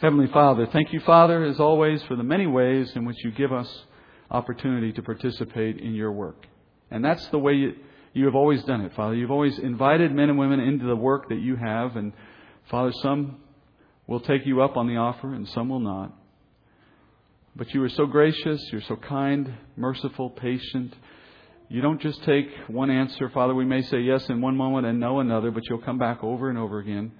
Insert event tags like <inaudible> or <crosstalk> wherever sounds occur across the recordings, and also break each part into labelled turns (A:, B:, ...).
A: Heavenly Father, thank you, Father, as always, for the many ways in which you give us opportunity to participate in your work. And that's the way you, you have always done it, Father. You've always invited men and women into the work that you have. And, Father, some will take you up on the offer and some will not. But you are so gracious, you're so kind, merciful, patient. You don't just take one answer, Father. We may say yes in one moment and no another, but you'll come back over and over again.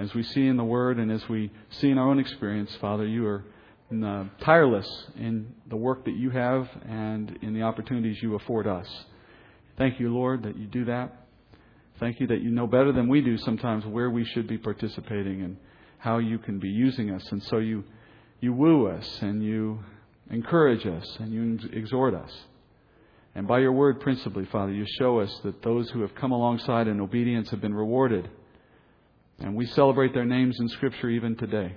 A: As we see in the Word and as we see in our own experience, Father, you are uh, tireless in the work that you have and in the opportunities you afford us. Thank you, Lord, that you do that. Thank you that you know better than we do sometimes where we should be participating and how you can be using us. And so you, you woo us and you encourage us and you exhort us. And by your word, principally, Father, you show us that those who have come alongside in obedience have been rewarded and we celebrate their names in Scripture even today.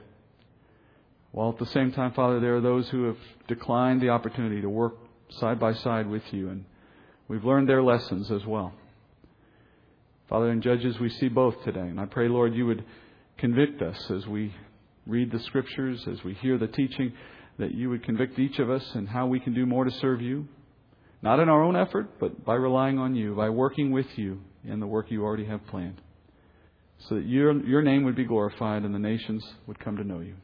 A: While at the same time, Father, there are those who have declined the opportunity to work side by side with you, and we've learned their lessons as well. Father, in Judges, we see both today, and I pray, Lord, you would convict us as we read the Scriptures, as we hear the teaching, that you would convict each of us and how we can do more to serve you. Not in our own effort, but by relying on you, by working with you in the work you already have planned so that your, your name would be glorified and the nations would come to know you.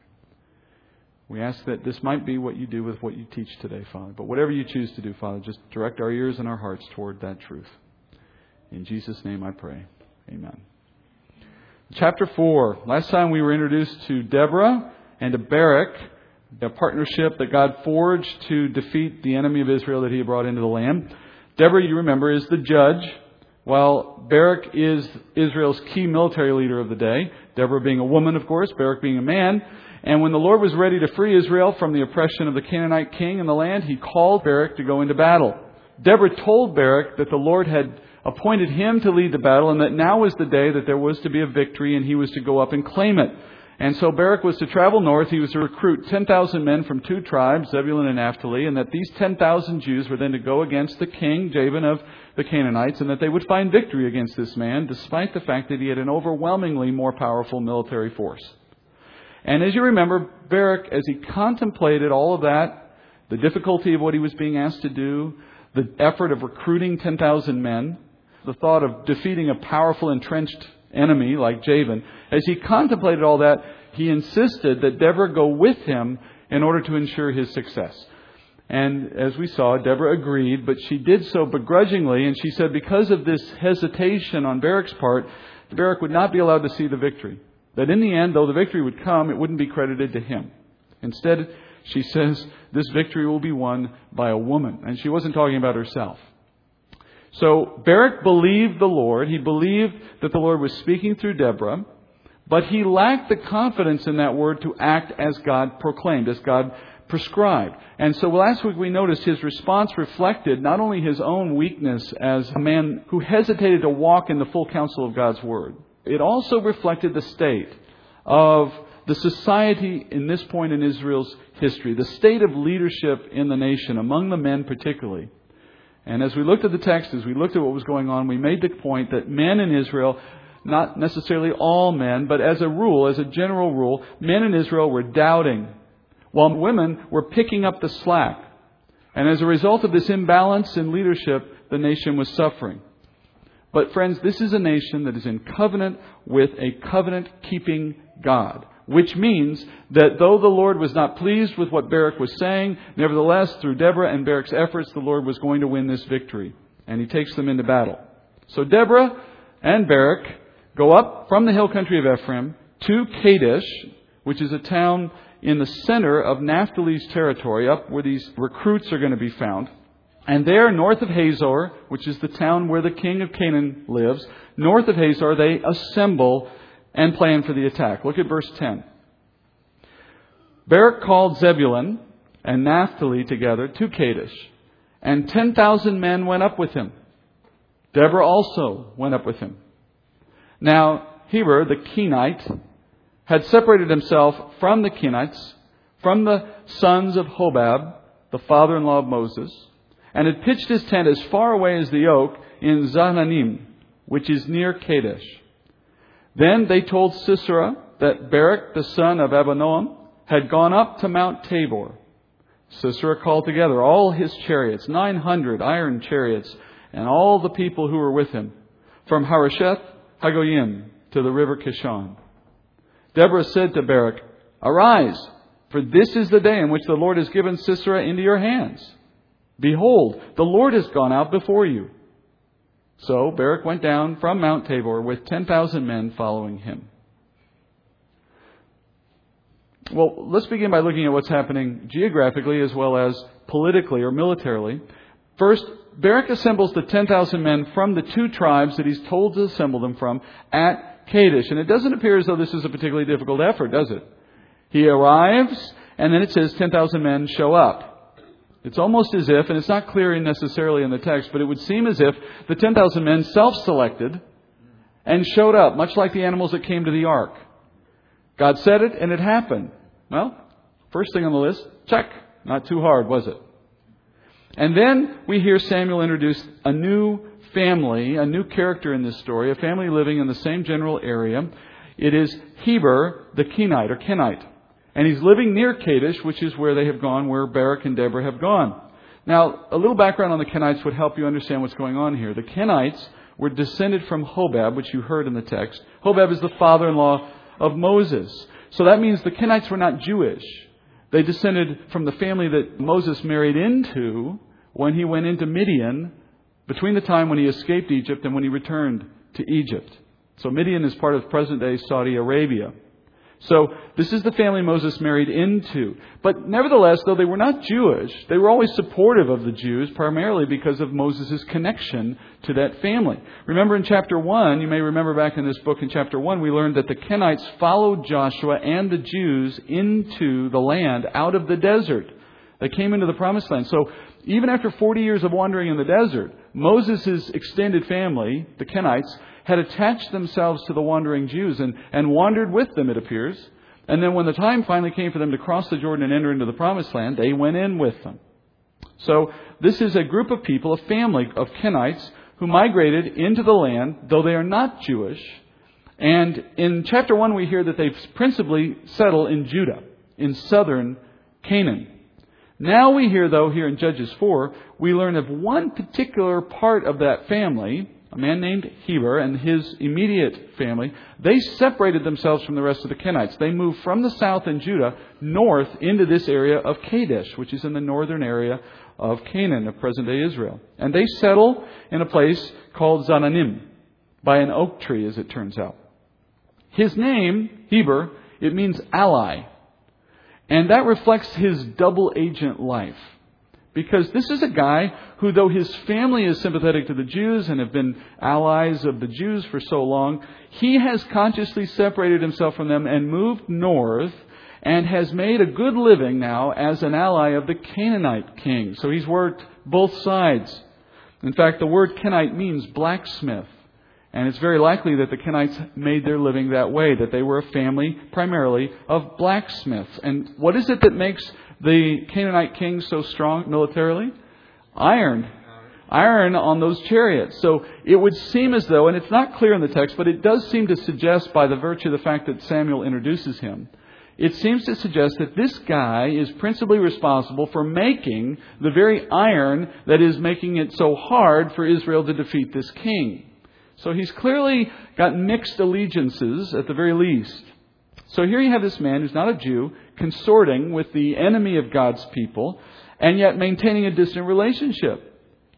A: We ask that this might be what you do with what you teach today, Father. But whatever you choose to do, Father, just direct our ears and our hearts toward that truth. In Jesus' name I pray. Amen. Chapter 4. Last time we were introduced to Deborah and to Barak, a partnership that God forged to defeat the enemy of Israel that he brought into the land. Deborah, you remember, is the judge while Barak is Israel's key military leader of the day, Deborah being a woman, of course, Barak being a man, and when the Lord was ready to free Israel from the oppression of the Canaanite king in the land, he called Barak to go into battle. Deborah told Barak that the Lord had appointed him to lead the battle and that now was the day that there was to be a victory and he was to go up and claim it. And so Barak was to travel north. He was to recruit 10,000 men from two tribes, Zebulun and Naphtali, and that these 10,000 Jews were then to go against the king, Jabin of the Canaanites, and that they would find victory against this man, despite the fact that he had an overwhelmingly more powerful military force. And as you remember, Barak, as he contemplated all of that, the difficulty of what he was being asked to do, the effort of recruiting 10,000 men, the thought of defeating a powerful entrenched enemy like Jabin, as he contemplated all that, he insisted that Deborah go with him in order to ensure his success. And as we saw, Deborah agreed, but she did so begrudgingly, and she said because of this hesitation on Barak's part, Barak would not be allowed to see the victory. That in the end, though the victory would come, it wouldn't be credited to him. Instead, she <laughs> says this victory will be won by a woman. And she wasn't talking about herself. So Barak believed the Lord. He believed that the Lord was speaking through Deborah, but he lacked the confidence in that word to act as God proclaimed, as God prescribed. And so last week we noticed his response reflected not only his own weakness as a man who hesitated to walk in the full counsel of God's word, it also reflected the state of the society in this point in Israel's history, the state of leadership in the nation, among the men particularly. And as we looked at the text, as we looked at what was going on, we made the point that men in Israel, not necessarily all men, but as a rule, as a general rule, men in Israel were doubting, while women were picking up the slack. And as a result of this imbalance in leadership, the nation was suffering. But friends, this is a nation that is in covenant with a covenant keeping God. Which means that though the Lord was not pleased with what Barak was saying, nevertheless, through Deborah and Barak's efforts, the Lord was going to win this victory. And he takes them into battle. So Deborah and Barak go up from the hill country of Ephraim to Kadesh, which is a town in the center of Naphtali's territory, up where these recruits are going to be found. And there, north of Hazor, which is the town where the king of Canaan lives, north of Hazor, they assemble and plan for the attack. Look at verse 10. Barak called Zebulun and Naphtali together to Kadesh, and 10,000 men went up with him. Deborah also went up with him. Now, Heber, the Kenite, had separated himself from the Kenites, from the sons of Hobab, the father in law of Moses, and had pitched his tent as far away as the oak in Zaanannim, which is near Kadesh. Then they told Sisera, that Barak the son of Abinoam had gone up to Mount Tabor. Sisera called together all his chariots, 900 iron chariots, and all the people who were with him, from Harosheth Hagoyim to the river Kishon. Deborah said to Barak, Arise, for this is the day in which the Lord has given Sisera into your hands. Behold, the Lord has gone out before you. So Barak went down from Mount Tabor with 10,000 men following him. Well, let's begin by looking at what's happening geographically as well as politically or militarily. First, Barak assembles the 10,000 men from the two tribes that he's told to assemble them from at Kadesh. And it doesn't appear as though this is a particularly difficult effort, does it? He arrives, and then it says 10,000 men show up. It's almost as if, and it's not clear necessarily in the text, but it would seem as if the 10,000 men self selected and showed up, much like the animals that came to the ark. God said it, and it happened. Well, first thing on the list, check. Not too hard, was it? And then we hear Samuel introduce a new family, a new character in this story, a family living in the same general area. It is Heber the Kenite or Kenite. And he's living near Kadesh, which is where they have gone, where Barak and Deborah have gone. Now, a little background on the Kenites would help you understand what's going on here. The Kenites were descended from Hobab, which you heard in the text. Hobab is the father in law of Moses. So that means the Kenites were not Jewish. They descended from the family that Moses married into when he went into Midian between the time when he escaped Egypt and when he returned to Egypt. So Midian is part of present day Saudi Arabia. So this is the family Moses married into. But nevertheless, though they were not Jewish, they were always supportive of the Jews, primarily because of Moses' connection to that family. Remember in chapter 1, you may remember back in this book in chapter 1, we learned that the Kenites followed Joshua and the Jews into the land out of the desert. They came into the promised land. So even after 40 years of wandering in the desert, Moses' extended family, the Kenites, had attached themselves to the wandering Jews and, and wandered with them, it appears. And then when the time finally came for them to cross the Jordan and enter into the promised land, they went in with them. So this is a group of people, a family of Kenites, who migrated into the land, though they are not Jewish. And in chapter 1, we hear that they principally settle in Judah, in southern Canaan. Now we hear, though, here in Judges 4, we learn of one particular part of that family a man named Heber and his immediate family, they separated themselves from the rest of the Kenites. They moved from the south in Judah north into this area of Kadesh, which is in the northern area of Canaan, of present day Israel. And they settle in a place called Zananim, by an oak tree, as it turns out. His name, Heber, it means ally. And that reflects his double agent life. Because this is a guy who, though his family is sympathetic to the Jews and have been allies of the Jews for so long, he has consciously separated himself from them and moved north and has made a good living now as an ally of the Canaanite king. So he's worked both sides. In fact, the word Kenite means blacksmith. And it's very likely that the Kenites made their living that way, that they were a family primarily of blacksmiths. And what is it that makes the Canaanite kings so strong militarily? Iron. Iron on those chariots. So it would seem as though, and it's not clear in the text, but it does seem to suggest by the virtue of the fact that Samuel introduces him, it seems to suggest that this guy is principally responsible for making the very iron that is making it so hard for Israel to defeat this king. So he's clearly got mixed allegiances at the very least. So here you have this man who's not a Jew consorting with the enemy of God's people and yet maintaining a distant relationship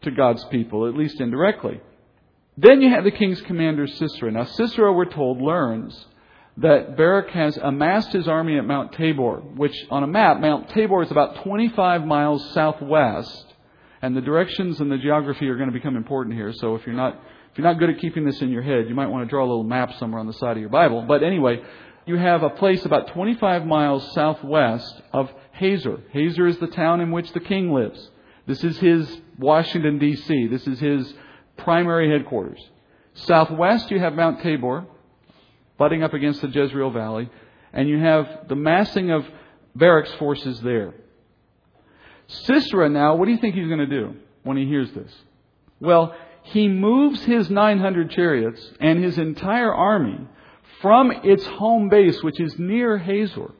A: to God's people, at least indirectly. Then you have the king's commander, Sisera. Now, Sisera, we're told, learns that Barak has amassed his army at Mount Tabor, which on a map, Mount Tabor is about 25 miles southwest. And the directions and the geography are going to become important here. So if you're not if you're not good at keeping this in your head, you might want to draw a little map somewhere on the side of your Bible. But anyway, you have a place about 25 miles southwest of Hazor. Hazor is the town in which the king lives. This is his Washington, D.C., this is his primary headquarters. Southwest, you have Mount Tabor, butting up against the Jezreel Valley, and you have the massing of Barak's forces there. Sisera now, what do you think he's going to do when he hears this? Well, he moves his 900 chariots and his entire army from its home base, which is near Hazor,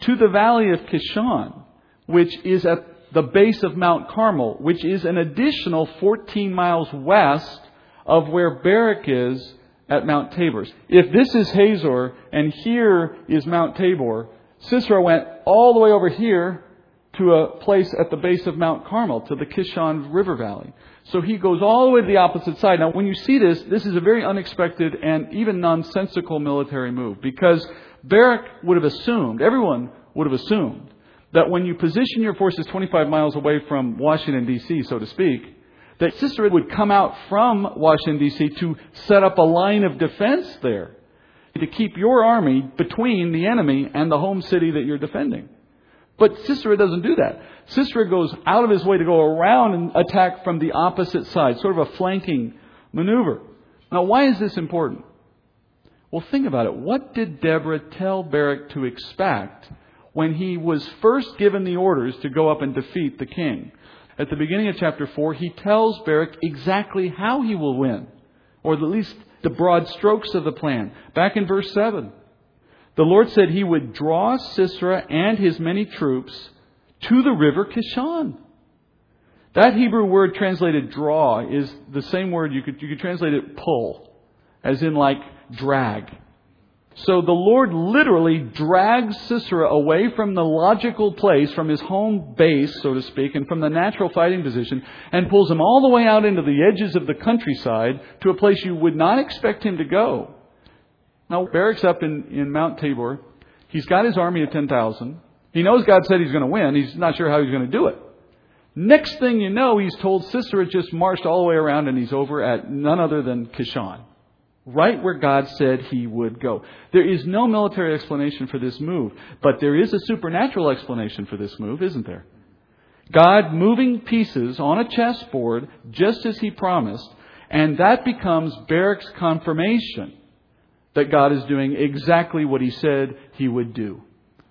A: to the valley of Kishon, which is at the base of Mount Carmel, which is an additional 14 miles west of where Barak is at Mount Tabor. If this is Hazor and here is Mount Tabor, Sisera went all the way over here to a place at the base of Mount Carmel, to the Kishon River Valley. So he goes all the way to the opposite side. Now, when you see this, this is a very unexpected and even nonsensical military move because Barak would have assumed, everyone would have assumed, that when you position your forces 25 miles away from Washington, D.C., so to speak, that Sisera would come out from Washington, D.C. to set up a line of defense there to keep your army between the enemy and the home city that you're defending. But Sisera doesn't do that. Sisera goes out of his way to go around and attack from the opposite side, sort of a flanking maneuver. Now, why is this important? Well, think about it. What did Deborah tell Barak to expect when he was first given the orders to go up and defeat the king? At the beginning of chapter 4, he tells Barak exactly how he will win, or at least the broad strokes of the plan. Back in verse 7. The Lord said he would draw Sisera and his many troops to the river Kishon. That Hebrew word translated draw is the same word you could, you could translate it pull, as in like drag. So the Lord literally drags Sisera away from the logical place, from his home base, so to speak, and from the natural fighting position, and pulls him all the way out into the edges of the countryside to a place you would not expect him to go. Now, Barak's up in, in Mount Tabor. He's got his army of 10,000. He knows God said he's going to win. He's not sure how he's going to do it. Next thing you know, he's told Sisera just marched all the way around and he's over at none other than Kishon. Right where God said he would go. There is no military explanation for this move, but there is a supernatural explanation for this move, isn't there? God moving pieces on a chessboard just as he promised, and that becomes Barak's confirmation that God is doing exactly what He said He would do.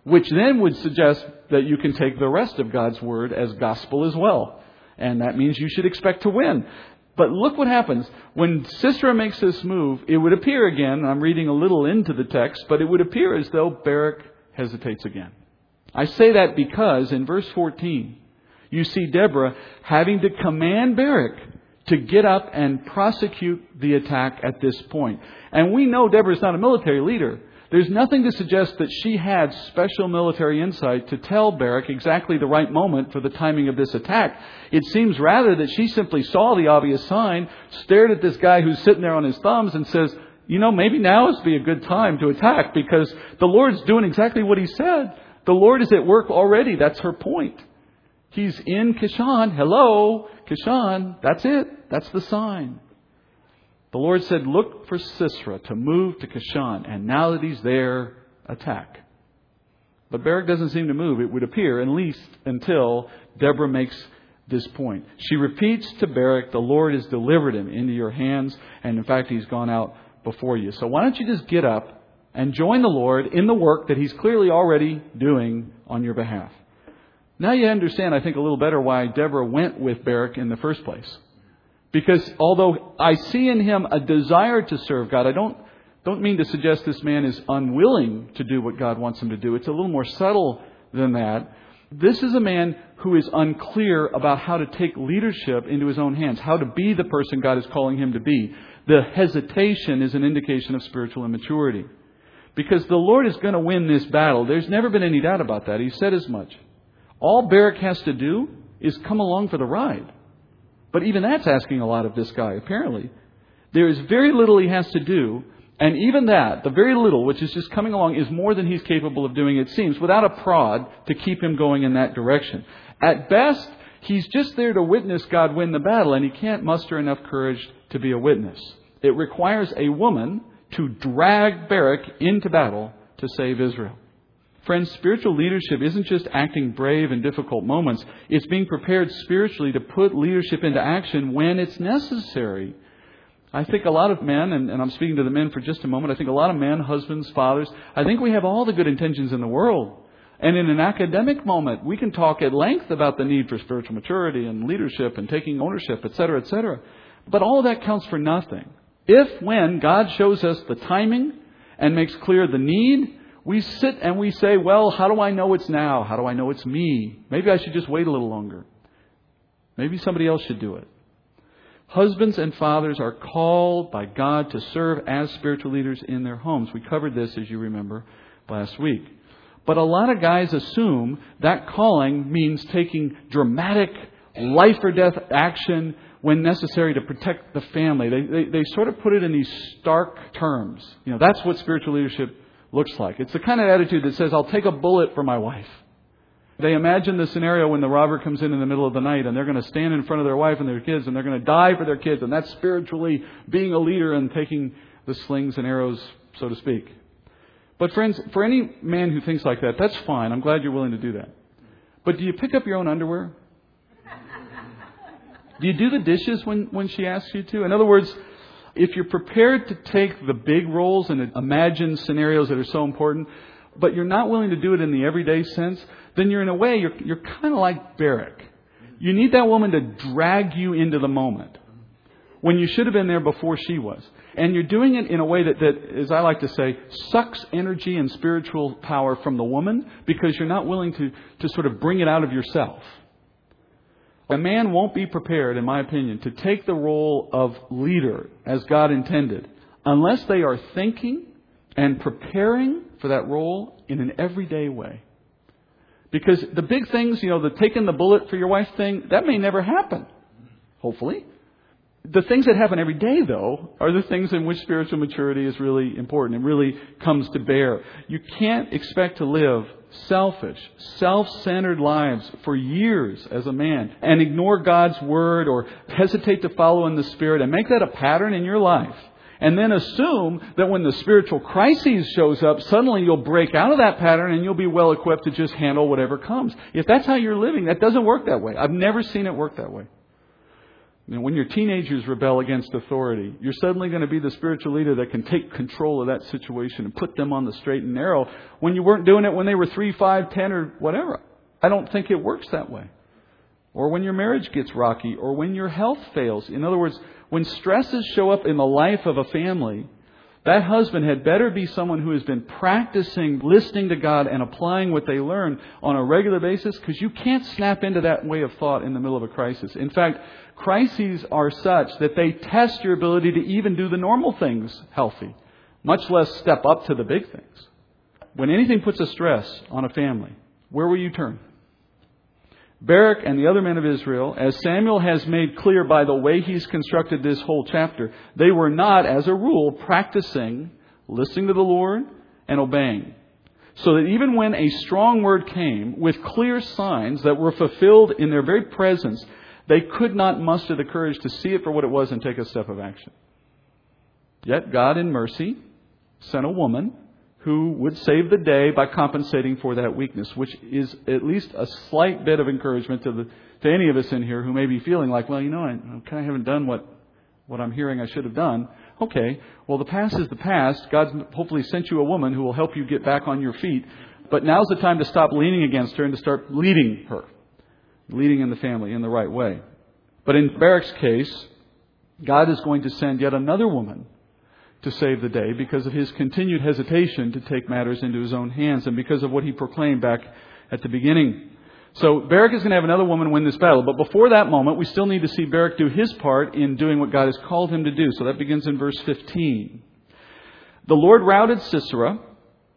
A: Which then would suggest that you can take the rest of God's Word as gospel as well. And that means you should expect to win. But look what happens. When Sisera makes this move, it would appear again, I'm reading a little into the text, but it would appear as though Barak hesitates again. I say that because in verse 14, you see Deborah having to command Barak to get up and prosecute the attack at this point. And we know Deborah's not a military leader. There's nothing to suggest that she had special military insight to tell Barak exactly the right moment for the timing of this attack. It seems rather that she simply saw the obvious sign, stared at this guy who's sitting there on his thumbs, and says, You know, maybe now is be a good time to attack because the Lord's doing exactly what he said. The Lord is at work already. That's her point. He's in Kishon. Hello, Kishon. That's it. That's the sign. The Lord said, Look for Sisera to move to Kishon, and now that he's there, attack. But Barak doesn't seem to move, it would appear, at least until Deborah makes this point. She repeats to Barak, The Lord has delivered him into your hands, and in fact, he's gone out before you. So why don't you just get up and join the Lord in the work that he's clearly already doing on your behalf? Now you understand, I think, a little better why Deborah went with Barak in the first place. Because although I see in him a desire to serve God, I don't, don't mean to suggest this man is unwilling to do what God wants him to do. It's a little more subtle than that. This is a man who is unclear about how to take leadership into his own hands, how to be the person God is calling him to be. The hesitation is an indication of spiritual immaturity. Because the Lord is going to win this battle. There's never been any doubt about that. He said as much. All Barak has to do is come along for the ride. But even that's asking a lot of this guy, apparently. There is very little he has to do, and even that, the very little, which is just coming along, is more than he's capable of doing, it seems, without a prod to keep him going in that direction. At best, he's just there to witness God win the battle, and he can't muster enough courage to be a witness. It requires a woman to drag Barak into battle to save Israel. Friends, spiritual leadership isn't just acting brave in difficult moments. It's being prepared spiritually to put leadership into action when it's necessary. I think a lot of men, and, and, I'm speaking to the men for just a moment, I think a lot of men, husbands, fathers, I think we have all the good intentions in the world. And in an academic moment, we can talk at length about the need for spiritual maturity and leadership and taking ownership, etc., etc. But all of that counts for nothing. If, when God shows us the timing and makes clear the need, we sit and we say, well, how do I know it's now? How do I know it's me? Maybe I should just wait a little longer. Maybe somebody else should do it. Husbands and fathers are called by God to serve as spiritual leaders in their homes. We covered this, as you remember, last week. But a lot of guys assume that calling means taking dramatic life or death action when necessary to protect the family. They, they, they sort of put it in these stark terms. You know, that's what spiritual leadership looks like. It's the kind of attitude that says, I'll take a bullet for my wife. They imagine the scenario when the robber comes in in the middle of the night and they're going to stand in front of their wife and their kids and they're going to die for their kids. And that's spiritually being a leader and taking the slings and arrows, so to speak. But friends, for any man who thinks like that, that's fine. I'm glad you're willing to do that. But do you pick up your own underwear? <laughs> Do you do the dishes when, when she asks you to? In other words, if you're prepared to take the big roles and imagine scenarios that are so important, but you're not willing to do it in the everyday sense, then you're in a way, you're, you're kind of like Barak. You need that woman to drag you into the moment when you should have been there before she was. And you're doing it in a way that, that, as I like to say, sucks energy and spiritual power from the woman because you're not willing to, to sort of bring it out of yourself. A man won't be prepared, in my opinion, to take the role of leader as God intended unless they are thinking and preparing for that role in an everyday way. Because the big things, you know, the taking the bullet for your wife thing, that may never happen. Hopefully. The things that happen every day, though, are the things in which spiritual maturity is really important and really comes to bear. You can't expect to live selfish, self-centered lives for years as a man and ignore God's word or hesitate to follow in the Spirit and make that a pattern in your life. And then assume that when the spiritual crisis shows up, suddenly you'll break out of that pattern and you'll be well equipped to just handle whatever comes. If that's how you're living, that doesn't work that way. I've never seen it work that way. Know, when your teenagers rebel against authority, you're suddenly going to be the spiritual leader that can take control of that situation and put them on the straight and narrow when you weren't doing it when they were three, five, ten, or whatever. I don't think it works that way. Or when your marriage gets rocky, or when your health fails. In other words, when stresses show up in the life of a family, that husband had better be someone who has been practicing listening to God and applying what they learn on a regular basis because you can't snap into that way of thought in the middle of a crisis. In fact, crises are such that they test your ability to even do the normal things healthy, much less step up to the big things. When anything puts a stress on a family, where will you turn? Barak and the other men of Israel, as Samuel has made clear by the way he's constructed this whole chapter, they were not, as a rule, practicing listening to the Lord and obeying. So that even when a strong word came with clear signs that were fulfilled in their very presence, they could not muster the courage to see it for what it was and take a step of action. Yet God, in mercy, sent a woman who would save the day by compensating for that weakness, which is at least a slight bit of encouragement to, the, to any of us in here who may be feeling like, well, you know, I kind of haven't done what, what I'm hearing I should have done. Okay, well, the past is the past. God's hopefully sent you a woman who will help you get back on your feet. But now's the time to stop leaning against her and to start leading her, leading in the family in the right way. But in Barak's case, God is going to send yet another woman to save the day because of his continued hesitation to take matters into his own hands and because of what he proclaimed back at the beginning. So Barak is going to have another woman win this battle. But before that moment, we still need to see Barak do his part in doing what God has called him to do. So that begins in verse 15. The Lord routed Sisera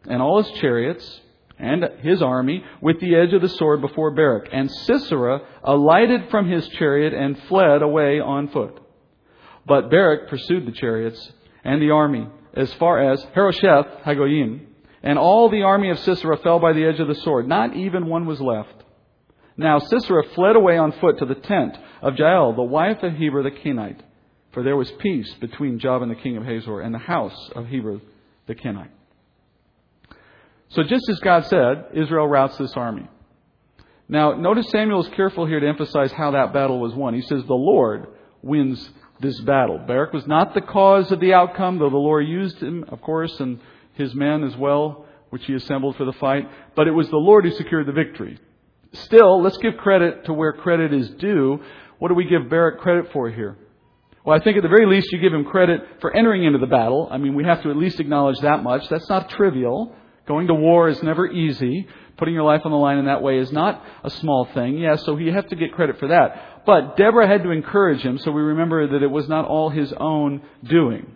A: and all his chariots and his army with the edge of the sword before Barak. And Sisera alighted from his chariot and fled away on foot. But Barak pursued the chariots and the army as far as Harosheth Hagoyim, and all the army of Sisera fell by the edge of the sword. Not even one was left. Now Sisera fled away on foot to the tent of Jael, the wife of Heber the Kenite, for there was peace between Jabin the king of Hazor and the house of Heber the Kenite. So just as God said, Israel routs this army. Now, notice Samuel is careful here to emphasize how that battle was won. He says, The Lord wins this battle. Barak was not the cause of the outcome, though the Lord used him, of course, and his men as well, which he assembled for the fight. But it was the Lord who secured the victory. Still, let's give credit to where credit is due. What do we give Barak credit for here? Well, I think at the very least you give him credit for entering into the battle. I mean, we have to at least acknowledge that much. That's not trivial. Going to war is never easy. Putting your life on the line in that way is not a small thing. Yes, yeah, so you have to get credit for that. But Deborah had to encourage him, so we remember that it was not all his own doing.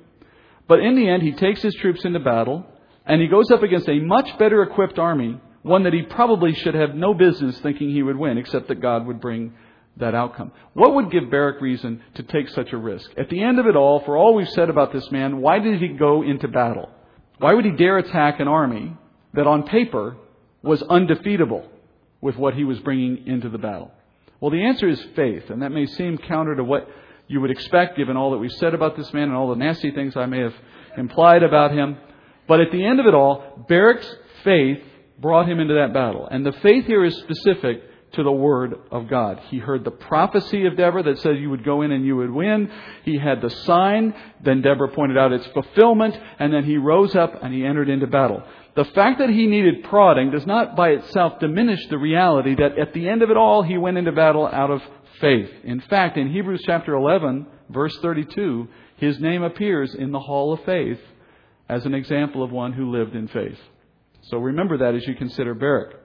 A: But in the end, he takes his troops into battle, and he goes up against a much better equipped army, one that he probably should have no business thinking he would win, except that God would bring that outcome. What would give Barak reason to take such a risk? At the end of it all, for all we've said about this man, why did he go into battle? Why would he dare attack an army that on paper was undefeatable with what he was bringing into the battle? Well, the answer is faith, and that may seem counter to what you would expect given all that we've said about this man and all the nasty things I may have implied about him. But at the end of it all, Barak's faith brought him into that battle. And the faith here is specific to the Word of God. He heard the prophecy of Deborah that said you would go in and you would win. He had the sign. Then Deborah pointed out its fulfillment. And then he rose up and he entered into battle. The fact that he needed prodding does not by itself diminish the reality that at the end of it all, he went into battle out of faith. In fact, in Hebrews chapter 11, verse 32, his name appears in the hall of faith as an example of one who lived in faith. So remember that as you consider Barak.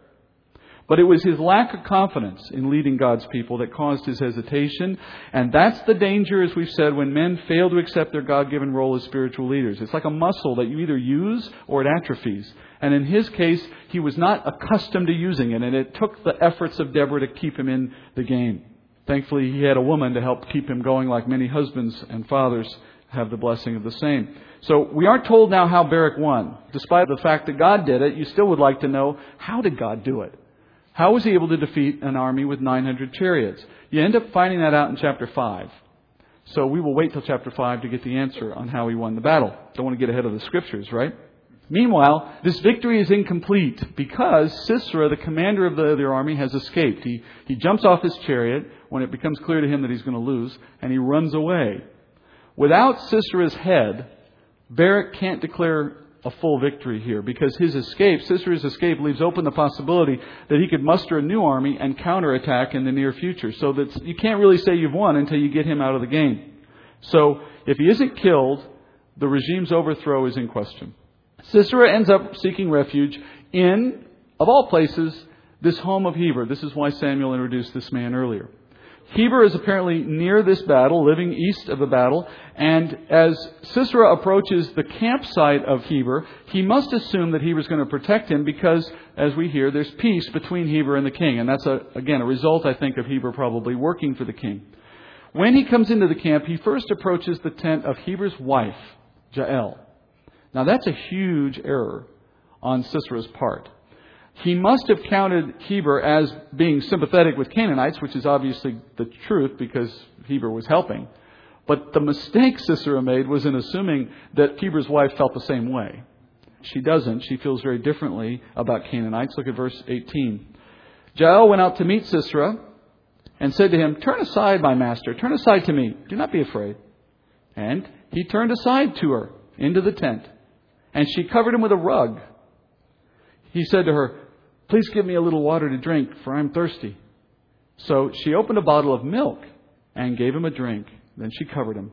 A: But it was his lack of confidence in leading God's people that caused his hesitation. And that's the danger, as we've said, when men fail to accept their God given role as spiritual leaders. It's like a muscle that you either use or it atrophies. And in his case, he was not accustomed to using it, and it took the efforts of Deborah to keep him in the game. Thankfully, he had a woman to help keep him going, like many husbands and fathers have the blessing of the same. So we aren't told now how Barak won. Despite the fact that God did it, you still would like to know how did God do it? How was he able to defeat an army with 900 chariots? You end up finding that out in chapter 5. So we will wait till chapter 5 to get the answer on how he won the battle. Don't want to get ahead of the scriptures, right? Meanwhile, this victory is incomplete because Sisera, the commander of the other army, has escaped. He, he jumps off his chariot when it becomes clear to him that he's going to lose, and he runs away. Without Sisera's head, Barak can't declare a full victory here because his escape, Sisera's escape, leaves open the possibility that he could muster a new army and counterattack in the near future. So that you can't really say you've won until you get him out of the game. So if he isn't killed, the regime's overthrow is in question. Sisera ends up seeking refuge in, of all places, this home of Heber. This is why Samuel introduced this man earlier. Heber is apparently near this battle, living east of the battle, and as Sisera approaches the campsite of Heber, he must assume that Heber's going to protect him because, as we hear, there's peace between Heber and the king. And that's, a, again, a result, I think, of Heber probably working for the king. When he comes into the camp, he first approaches the tent of Heber's wife, Jael. Now, that's a huge error on Sisera's part. He must have counted Heber as being sympathetic with Canaanites, which is obviously the truth because Heber was helping. But the mistake Sisera made was in assuming that Heber's wife felt the same way. She doesn't. She feels very differently about Canaanites. Look at verse 18. Jael went out to meet Sisera and said to him, Turn aside, my master. Turn aside to me. Do not be afraid. And he turned aside to her into the tent. And she covered him with a rug. He said to her, Please give me a little water to drink, for I'm thirsty. So she opened a bottle of milk and gave him a drink. Then she covered him.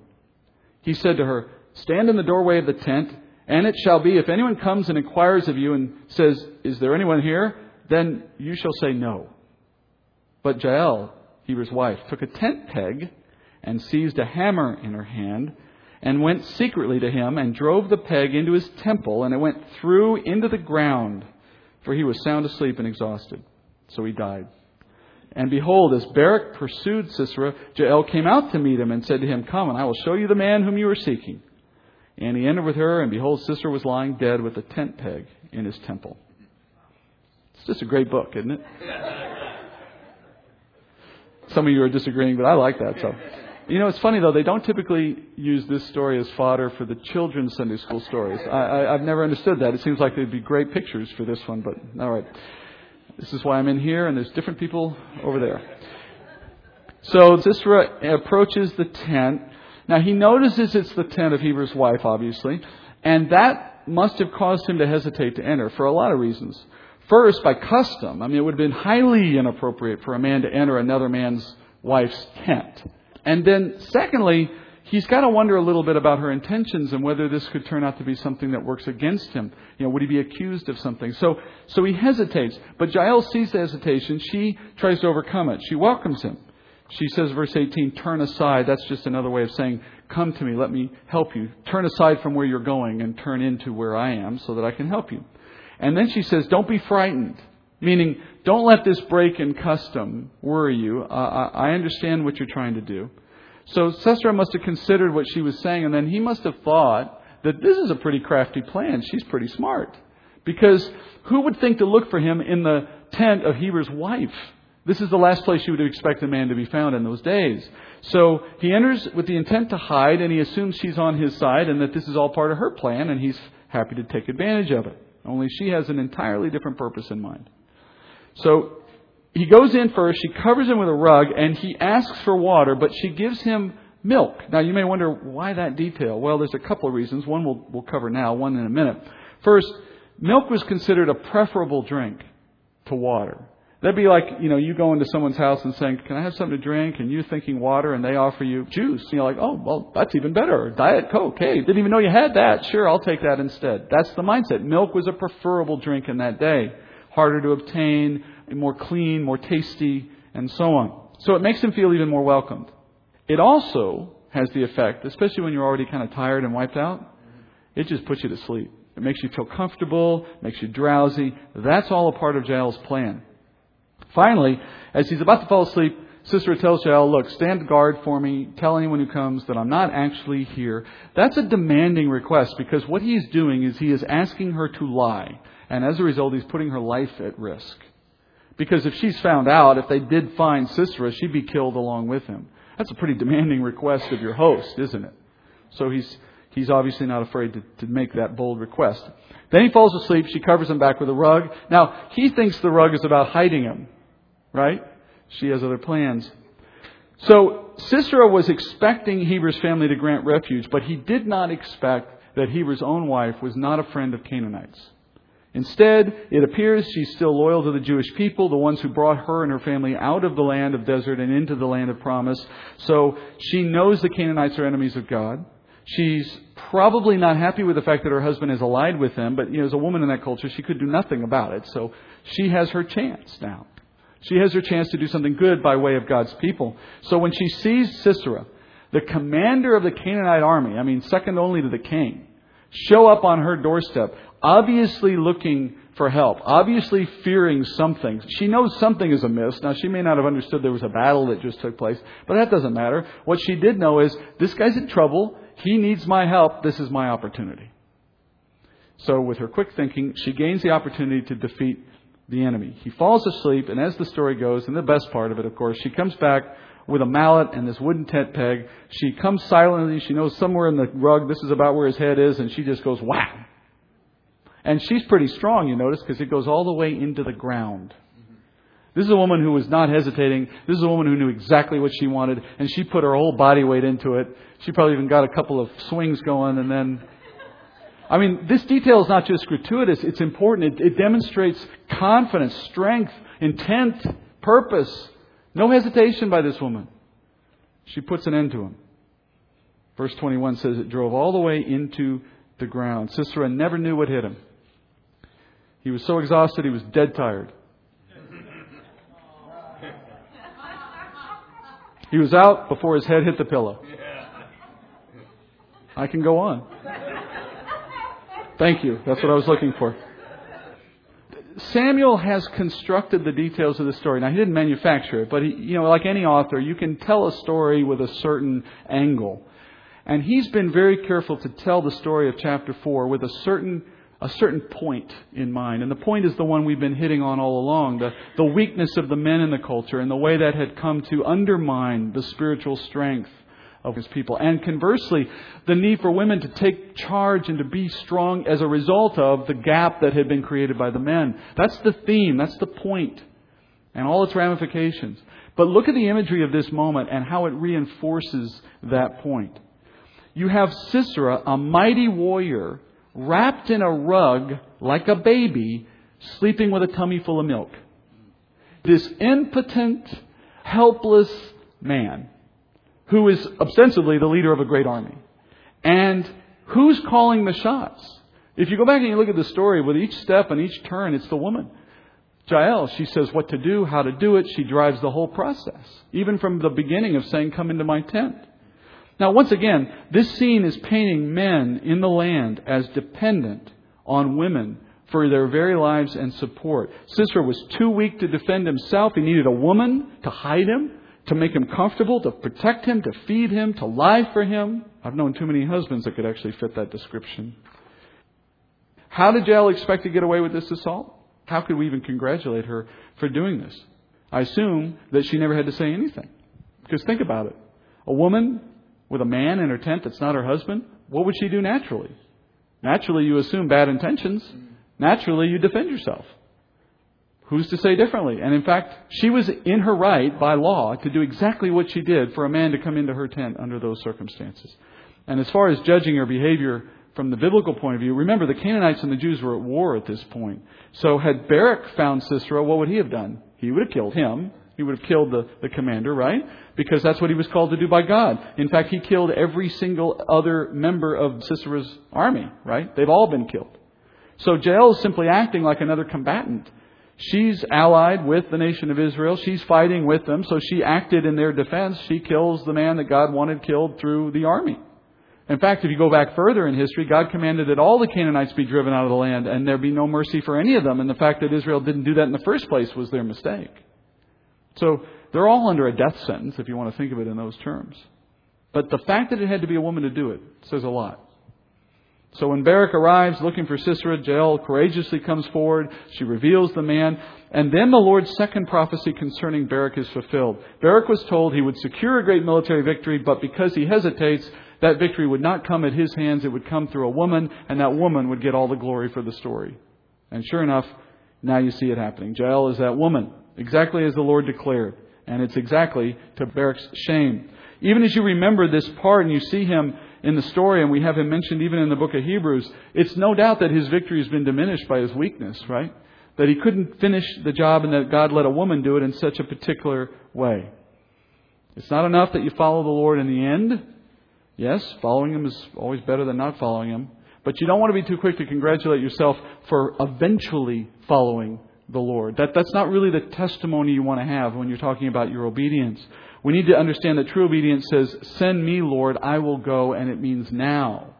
A: He said to her, Stand in the doorway of the tent, and it shall be, if anyone comes and inquires of you and says, Is there anyone here? Then you shall say no. But Jael, Heber's wife, took a tent peg and seized a hammer in her hand and went secretly to him and drove the peg into his temple, and it went through into the ground for he was sound asleep and exhausted. So he died. And behold, as Barak pursued Sisera, Jael came out to meet him and said to him, Come, and I will show you the man whom you are seeking. And he entered with her, and behold, Sisera was lying dead with a tent peg in his temple. It's just a great book, isn't it? <laughs> Some of you are disagreeing, but I like that. So. You know, it's funny though, they don't typically use this story as fodder for the children's Sunday school stories. I, I, I've never understood that. It seems like there'd be great pictures for this one, but alright. This is why I'm in here, and there's different people over there. So Sisera approaches the tent. Now he notices it's the tent of Heber's wife, obviously, and that must have caused him to hesitate to enter for a lot of reasons. First, by custom. I mean, it would have been highly inappropriate for a man to enter another man's wife's tent. And then, secondly, he's got to wonder a little bit about her intentions and whether this could turn out to be something that works against him. You know, would he be accused of something? So, so he hesitates. But Jael sees the hesitation. She tries to overcome it. She welcomes him. She says, verse 18, turn aside. That's just another way of saying, come to me, let me help you. Turn aside from where you're going and turn into where I am so that I can help you. And then she says, don't be frightened. Meaning, don't let this break in custom worry you. Uh, I understand what you're trying to do. So Sisera must have considered what she was saying, and then he must have thought that this is a pretty crafty plan. She's pretty smart. Because who would think to look for him in the tent of Heber's wife? This is the last place you would expect a man to be found in those days. So he enters with the intent to hide, and he assumes she's on his side and that this is all part of her plan, and he's happy to take advantage of it. Only she has an entirely different purpose in mind. So he goes in first, she covers him with a rug, and he asks for water, but she gives him milk. Now you may wonder why that detail. Well, there's a couple of reasons. One we'll, we'll cover now, one in a minute. First, milk was considered a preferable drink to water. That'd be like, you know, you go into someone's house and saying, Can I have something to drink? And you're thinking water, and they offer you juice. And you're like, Oh, well, that's even better. Diet Coke. Hey, didn't even know you had that. Sure, I'll take that instead. That's the mindset. Milk was a preferable drink in that day. Harder to obtain, more clean, more tasty, and so on. So it makes them feel even more welcomed. It also has the effect, especially when you're already kind of tired and wiped out, it just puts you to sleep. It makes you feel comfortable, makes you drowsy. That's all a part of Jael's plan. Finally, as he's about to fall asleep, Sisera tells Jael, Look, stand guard for me. Tell anyone who comes that I'm not actually here. That's a demanding request because what he's doing is he is asking her to lie. And as a result, he's putting her life at risk. Because if she's found out, if they did find Sisera, she'd be killed along with him. That's a pretty demanding request of your host, isn't it? So he's, he's obviously not afraid to, to make that bold request. Then he falls asleep. She covers him back with a rug. Now, he thinks the rug is about hiding him, right? She has other plans. So Sisera was expecting Heber's family to grant refuge, but he did not expect that Heber's own wife was not a friend of Canaanites. Instead, it appears she's still loyal to the Jewish people, the ones who brought her and her family out of the land of desert and into the land of promise. So she knows the Canaanites are enemies of God. She's probably not happy with the fact that her husband is allied with them, but you know, as a woman in that culture, she could do nothing about it. So she has her chance now. She has her chance to do something good by way of God's people. So when she sees Sisera, the commander of the Canaanite army, I mean, second only to the king, show up on her doorstep, obviously looking for help, obviously fearing something. She knows something is amiss. Now, she may not have understood there was a battle that just took place, but that doesn't matter. What she did know is this guy's in trouble. He needs my help. This is my opportunity. So, with her quick thinking, she gains the opportunity to defeat the enemy. He falls asleep, and as the story goes, and the best part of it, of course, she comes back with a mallet and this wooden tent peg. She comes silently. She knows somewhere in the rug this is about where his head is, and she just goes whack and she's pretty strong, you notice, because it goes all the way into the ground. This is a woman who was not hesitating. This is a woman who knew exactly what she wanted, and she put her whole body weight into it. She probably even got a couple of swings going, and then. I mean, this detail is not just gratuitous, it's important. It, it demonstrates confidence, strength, intent, purpose. No hesitation by this woman. She puts an end to him. Verse 21 says it drove all the way into the ground. Sisera never knew what hit him. He was so exhausted, he was dead tired. He was out before his head hit the pillow. I can go on. Thank you. That's what I was looking for. Samuel has constructed the details of the story. Now, he didn't manufacture it, but he, you know, like any author, you can tell a story with a certain angle. And he's been very careful to tell the story of chapter 4 with a certain a certain point in mind. And the point is the one we've been hitting on all along the, the weakness of the men in the culture and the way that had come to undermine the spiritual strength of his people. And conversely, the need for women to take charge and to be strong as a result of the gap that had been created by the men. That's the theme, that's the point, and all its ramifications. But look at the imagery of this moment and how it reinforces that point. You have Sisera, a mighty warrior wrapped in a rug like a baby, sleeping with a tummy full of milk. This impotent, helpless man who is ostensibly the leader of a great army. And who's calling the shots? If you go back and you look at the story, with each step and each turn, it's the woman. Jael, she says what to do, how to do it. She drives the whole process, even from the beginning of saying, Come into my tent. Now, once again, this scene is painting men in the land as dependent on women for their very lives and support. Sisera was too weak to defend himself. He needed a woman to hide him, to make him comfortable, to protect him, to feed him, to lie for him. I've known too many husbands that could actually fit that description. How did Jael expect to get away with this assault? How could we even congratulate her for doing this? I assume that she never had to say anything. Because think about it. A woman with a man in her tent that's not her husband, what would she do naturally? Naturally, you assume bad intentions. Naturally, you defend yourself. Who's to say differently? And in fact, she was in her right by law to do exactly what she did for a man to come into her tent under those circumstances. And as far as judging her behavior from the biblical point of view, remember the Canaanites and the Jews were at war at this point. So had Barak found Sisera, what would he have done? He would have killed him. He would have killed the, the commander, right? Because that's what he was called to do by God. In fact, he killed every single other member of Sisera's army, right? They've all been killed. So Jael is simply acting like another combatant. She's allied with the nation of Israel. She's fighting with them, so she acted in their defense. She kills the man that God wanted killed through the army. In fact, if you go back further in history, God commanded that all the Canaanites be driven out of the land and there be no mercy for any of them. And the fact that Israel didn't do that in the first place was their mistake. So they're all under a death sentence, if you want to think of it in those terms. But the fact that it had to be a woman to do it says a lot. So when Barak arrives looking for Sisera, Jael courageously comes forward. She reveals the man. And then the Lord's second prophecy concerning Barak is fulfilled. Barak was told he would secure a great military victory, but because he hesitates, that victory would not come at his hands. It would come through a woman, and that woman would get all the glory for the story. And sure enough, now you see it happening. Jael is that woman, exactly as the Lord declared. And it's exactly to Barak's shame. Even as you remember this part and you see him in the story, and we have him mentioned even in the book of Hebrews, it's no doubt that his victory has been diminished by his weakness, right? That he couldn't finish the job and that God let a woman do it in such a particular way. It's not enough that you follow the Lord in the end. Yes, following Him is always better than not following Him. But you don't want to be too quick to congratulate yourself for eventually following the Lord. That, that's not really the testimony you want to have when you're talking about your obedience. We need to understand that true obedience says, Send me, Lord, I will go, and it means now.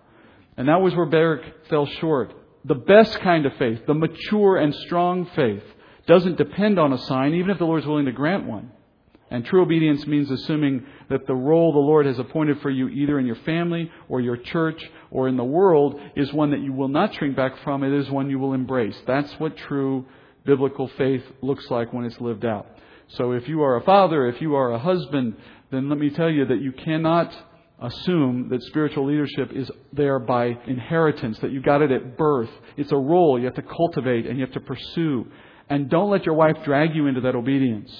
A: And that was where Barak fell short. The best kind of faith, the mature and strong faith, doesn't depend on a sign, even if the Lord is willing to grant one. And true obedience means assuming that the role the Lord has appointed for you, either in your family or your church or in the world, is one that you will not shrink back from. It is one you will embrace. That's what true biblical faith looks like when it's lived out. So if you are a father, if you are a husband, then let me tell you that you cannot assume that spiritual leadership is there by inheritance, that you got it at birth. It's a role you have to cultivate and you have to pursue. And don't let your wife drag you into that obedience.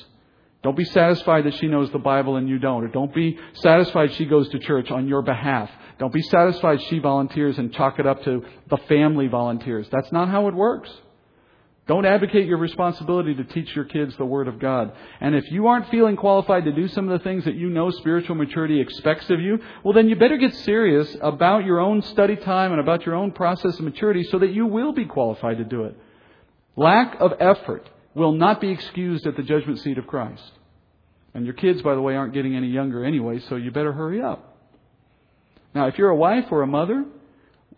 A: Don't be satisfied that she knows the Bible and you don't. Or don't be satisfied she goes to church on your behalf. Don't be satisfied she volunteers and chalk it up to the family volunteers. That's not how it works. Don't advocate your responsibility to teach your kids the Word of God. And if you aren't feeling qualified to do some of the things that you know spiritual maturity expects of you, well, then you better get serious about your own study time and about your own process of maturity so that you will be qualified to do it. Lack of effort will not be excused at the judgment seat of Christ. And your kids, by the way, aren't getting any younger anyway, so you better hurry up. Now, if you're a wife or a mother,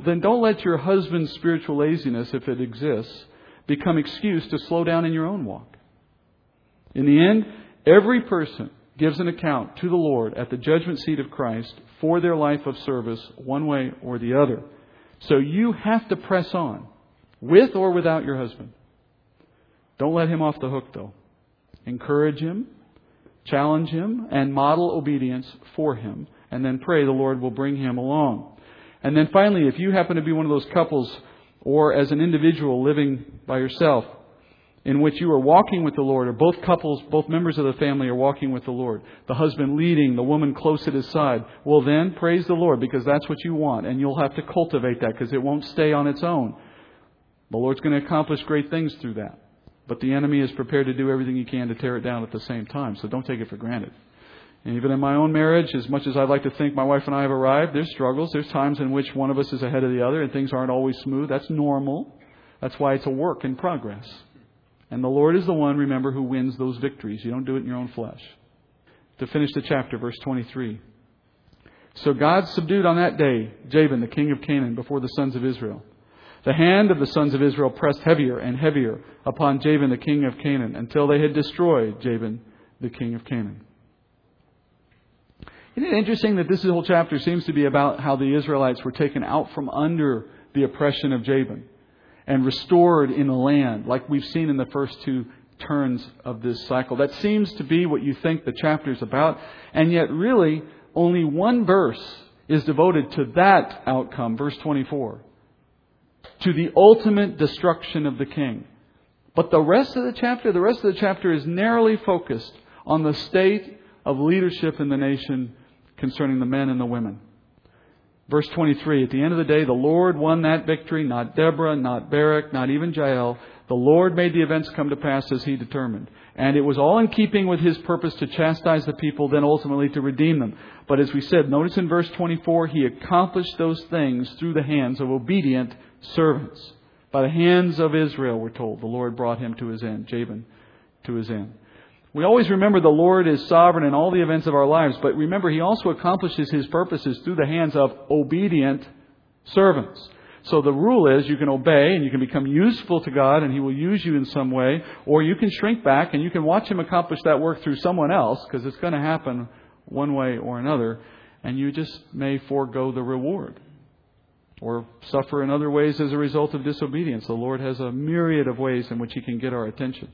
A: then don't let your husband's spiritual laziness, if it exists, become excuse to slow down in your own walk. In the end, every person gives an account to the Lord at the judgment seat of Christ for their life of service, one way or the other. So you have to press on, with or without your husband. Don't let him off the hook, though. Encourage him, challenge him, and model obedience for him, and then pray the Lord will bring him along. And then finally, if you happen to be one of those couples or as an individual living by yourself in which you are walking with the Lord, or both couples, both members of the family are walking with the Lord, the husband leading, the woman close at his side, well then, praise the Lord because that's what you want, and you'll have to cultivate that because it won't stay on its own. The Lord's going to accomplish great things through that. But the enemy is prepared to do everything he can to tear it down at the same time, so don't take it for granted. And even in my own marriage, as much as I'd like to think my wife and I have arrived, there's struggles. There's times in which one of us is ahead of the other and things aren't always smooth. That's normal. That's why it's a work in progress. And the Lord is the one, remember, who wins those victories. You don't do it in your own flesh. To finish the chapter, verse 23. So God subdued on that day Jabin, the king of Canaan, before the sons of Israel. The hand of the sons of Israel pressed heavier and heavier upon Jabin, the king of Canaan, until they had destroyed Jabin, the king of Canaan. Isn't it interesting that this whole chapter seems to be about how the Israelites were taken out from under the oppression of Jabin and restored in the land, like we've seen in the first two turns of this cycle? That seems to be what you think the chapter is about, and yet, really, only one verse is devoted to that outcome, verse 24, to the ultimate destruction of the king. But the rest of the chapter, the rest of the chapter is narrowly focused on the state of leadership in the nation concerning the men and the women. Verse 23 At the end of the day, the Lord won that victory, not Deborah, not Barak, not even Jael. The Lord made the events come to pass as he determined. And it was all in keeping with his purpose to chastise the people, then ultimately to redeem them. But as we said, notice in verse 24, he accomplished those things through the hands of obedient servants. By the hands of Israel, we're told, the Lord brought him to his end, Jabin to his end. We always remember the Lord is sovereign in all the events of our lives, but remember, He also accomplishes His purposes through the hands of obedient servants. So the rule is you can obey and you can become useful to God and He will use you in some way, or you can shrink back and you can watch Him accomplish that work through someone else, because it's going to happen one way or another, and you just may forego the reward or suffer in other ways as a result of disobedience. The Lord has a myriad of ways in which He can get our attention.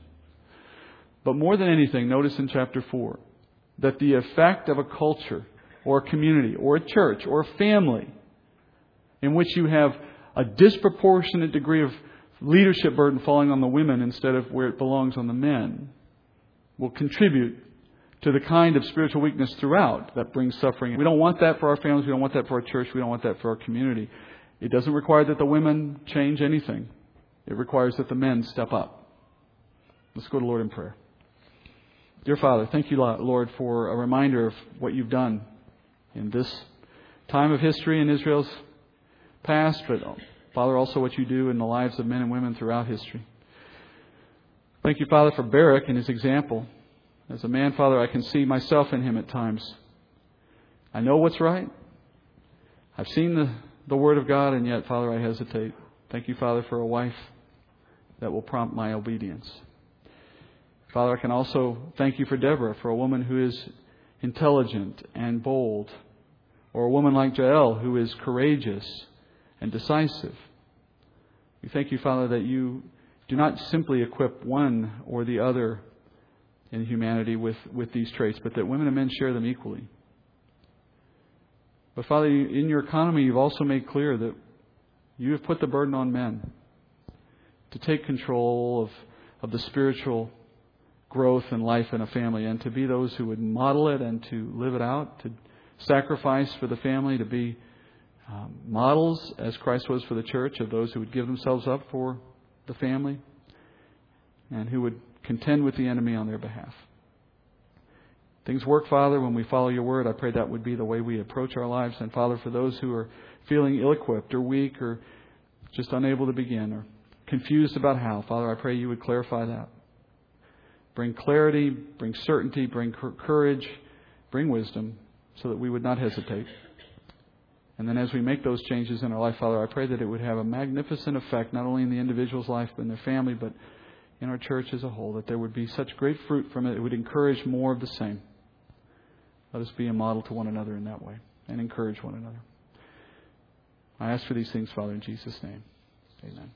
A: But more than anything, notice in chapter 4 that the effect of a culture or a community or a church or a family in which you have a disproportionate degree of leadership burden falling on the women instead of where it belongs on the men will contribute to the kind of spiritual weakness throughout that brings suffering. We don't want that for our families. We don't want that for our church. We don't want that for our community. It doesn't require that the women change anything. It requires that the men step up. Let's go to Lord in prayer. Dear Father, thank you, Lord, for a reminder of what you've done in this time of history in Israel's past, but uh, Father, also what you do in the lives of men and women throughout history. Thank you, Father, for Barak and his example. As a man, Father, I can see myself in him at times. I know what's right. I've seen the, the Word of God, and yet, Father, I hesitate. Thank you, Father, for a wife that will prompt my obedience. Father, I can also thank you for Deborah, for a woman who is intelligent and bold, or a woman like Jael who is courageous and decisive. We thank you, Father, that you do not simply equip one or the other in humanity with, with these traits, but that women and men share them equally. But Father, in your economy, you've also made clear that you have put the burden on men to take control of, of the spiritual growth and life in a family and to be those who would model it and to live it out, to sacrifice for the family, to be um, models as Christ was for the church of those who would give themselves up for the family and who would contend with the enemy on their behalf. Things work, Father, when we follow your word. I pray that would be the way we approach our lives. And, Father, for those who are feeling ill equipped or weak or just unable to begin or confused about how, Father, I pray you would clarify that. Bring clarity, bring certainty, bring courage, bring wisdom so that we would not hesitate. And then as we make those changes in our life, Father, I pray that it would have a magnificent effect, not only in the individual's life, but in their family, but in our church as a whole, that there would be such great fruit from it. It would encourage more of the same. Let us be a model to one another in that way and encourage one another. I ask for these things, Father, in Jesus' name. Amen.